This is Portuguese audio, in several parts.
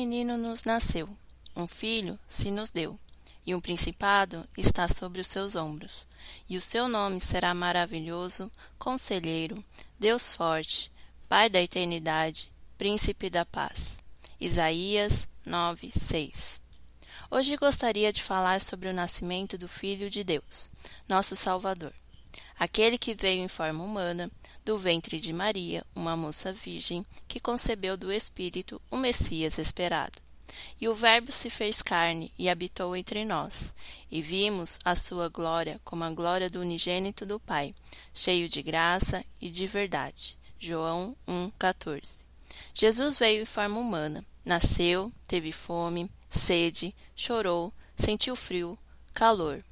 Menino nos nasceu, um filho se nos deu, e um principado está sobre os seus ombros. E o seu nome será maravilhoso, conselheiro, Deus forte, Pai da eternidade, príncipe da paz. Isaías 9, 6. Hoje gostaria de falar sobre o nascimento do Filho de Deus, nosso Salvador. Aquele que veio em forma humana, do ventre de Maria, uma moça virgem, que concebeu do Espírito o Messias esperado. E o Verbo se fez carne e habitou entre nós, e vimos a sua glória como a glória do unigênito do Pai, cheio de graça e de verdade. João 1,14 Jesus veio em forma humana, nasceu, teve fome, sede, chorou, sentiu frio, calor.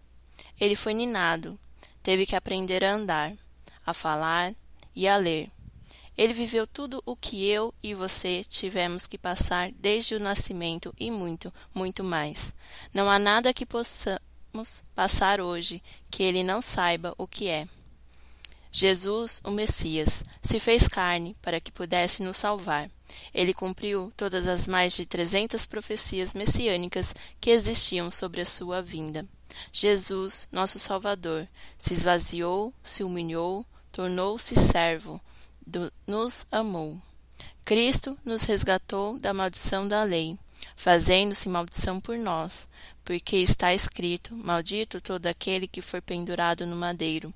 Ele foi ninado, teve que aprender a andar, a falar, e a ler. Ele viveu tudo o que eu e você tivemos que passar desde o nascimento e muito, muito mais. Não há nada que possamos passar hoje que ele não saiba o que é. Jesus, o Messias, se fez carne para que pudesse nos salvar. Ele cumpriu todas as mais de trezentas profecias messiânicas que existiam sobre a sua vinda. Jesus, nosso Salvador, se esvaziou, se humilhou, tornou-se servo, do, nos amou. Cristo nos resgatou da maldição da lei, fazendo-se maldição por nós, porque está escrito: Maldito todo aquele que for pendurado no madeiro,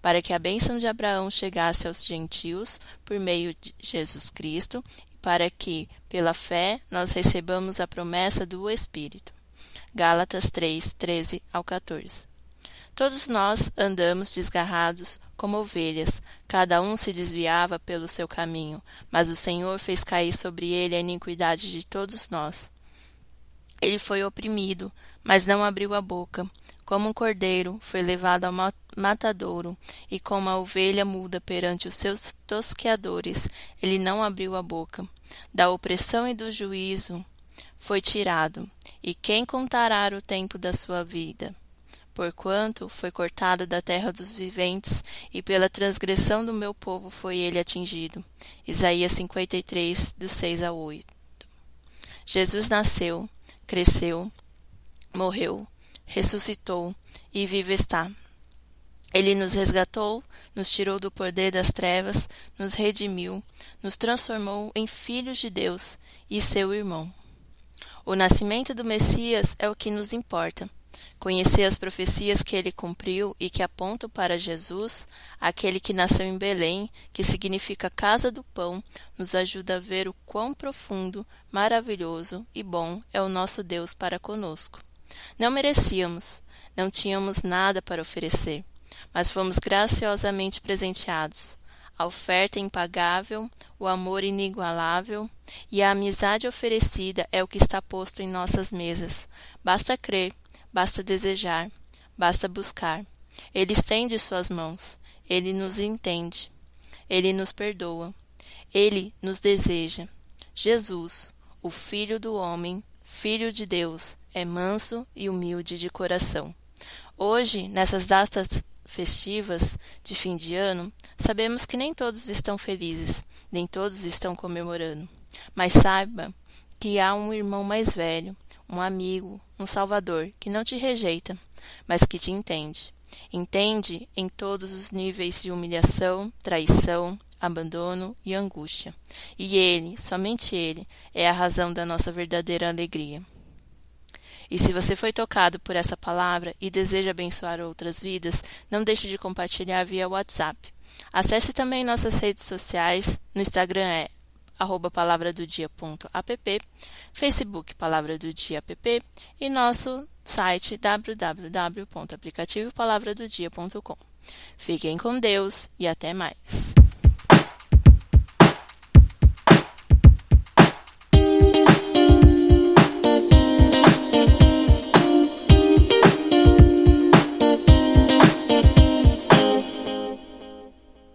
para que a bênção de Abraão chegasse aos gentios por meio de Jesus Cristo, e para que, pela fé, nós recebamos a promessa do Espírito. Gálatas 3, 13 ao 14. Todos nós andamos desgarrados como ovelhas, cada um se desviava pelo seu caminho, mas o Senhor fez cair sobre ele a iniquidade de todos nós. Ele foi oprimido, mas não abriu a boca. Como um cordeiro, foi levado ao matadouro, e como a ovelha muda perante os seus tosqueadores, ele não abriu a boca. Da opressão e do juízo foi tirado. E quem contará o tempo da sua vida? porquanto foi cortado da terra dos viventes, e pela transgressão do meu povo foi ele atingido. Isaías 53, do 6 ao 8. Jesus nasceu, cresceu, morreu, ressuscitou e vivo está. Ele nos resgatou, nos tirou do poder das trevas, nos redimiu, nos transformou em filhos de Deus e seu irmão. O nascimento do Messias é o que nos importa. Conhecer as profecias que ele cumpriu e que apontam para Jesus, aquele que nasceu em Belém, que significa casa do pão, nos ajuda a ver o quão profundo, maravilhoso e bom é o nosso Deus para conosco. Não merecíamos, não tínhamos nada para oferecer, mas fomos graciosamente presenteados. A oferta impagável, o amor inigualável e a amizade oferecida é o que está posto em nossas mesas. Basta crer Basta desejar, basta buscar. Ele estende suas mãos, ele nos entende, ele nos perdoa, ele nos deseja. Jesus, o Filho do Homem, Filho de Deus, é manso e humilde de coração. Hoje, nessas datas festivas de fim de ano, sabemos que nem todos estão felizes, nem todos estão comemorando. Mas saiba que há um irmão mais velho, um amigo, um Salvador que não te rejeita, mas que te entende. Entende em todos os níveis de humilhação, traição, abandono e angústia. E Ele, somente Ele, é a razão da nossa verdadeira alegria. E se você foi tocado por essa palavra e deseja abençoar outras vidas, não deixe de compartilhar via WhatsApp. Acesse também nossas redes sociais. No Instagram é arroba palavradodia.app, Facebook Palavra do Dia app e nosso site www.aplicativopalavradodia.com. Fiquem com Deus e até mais.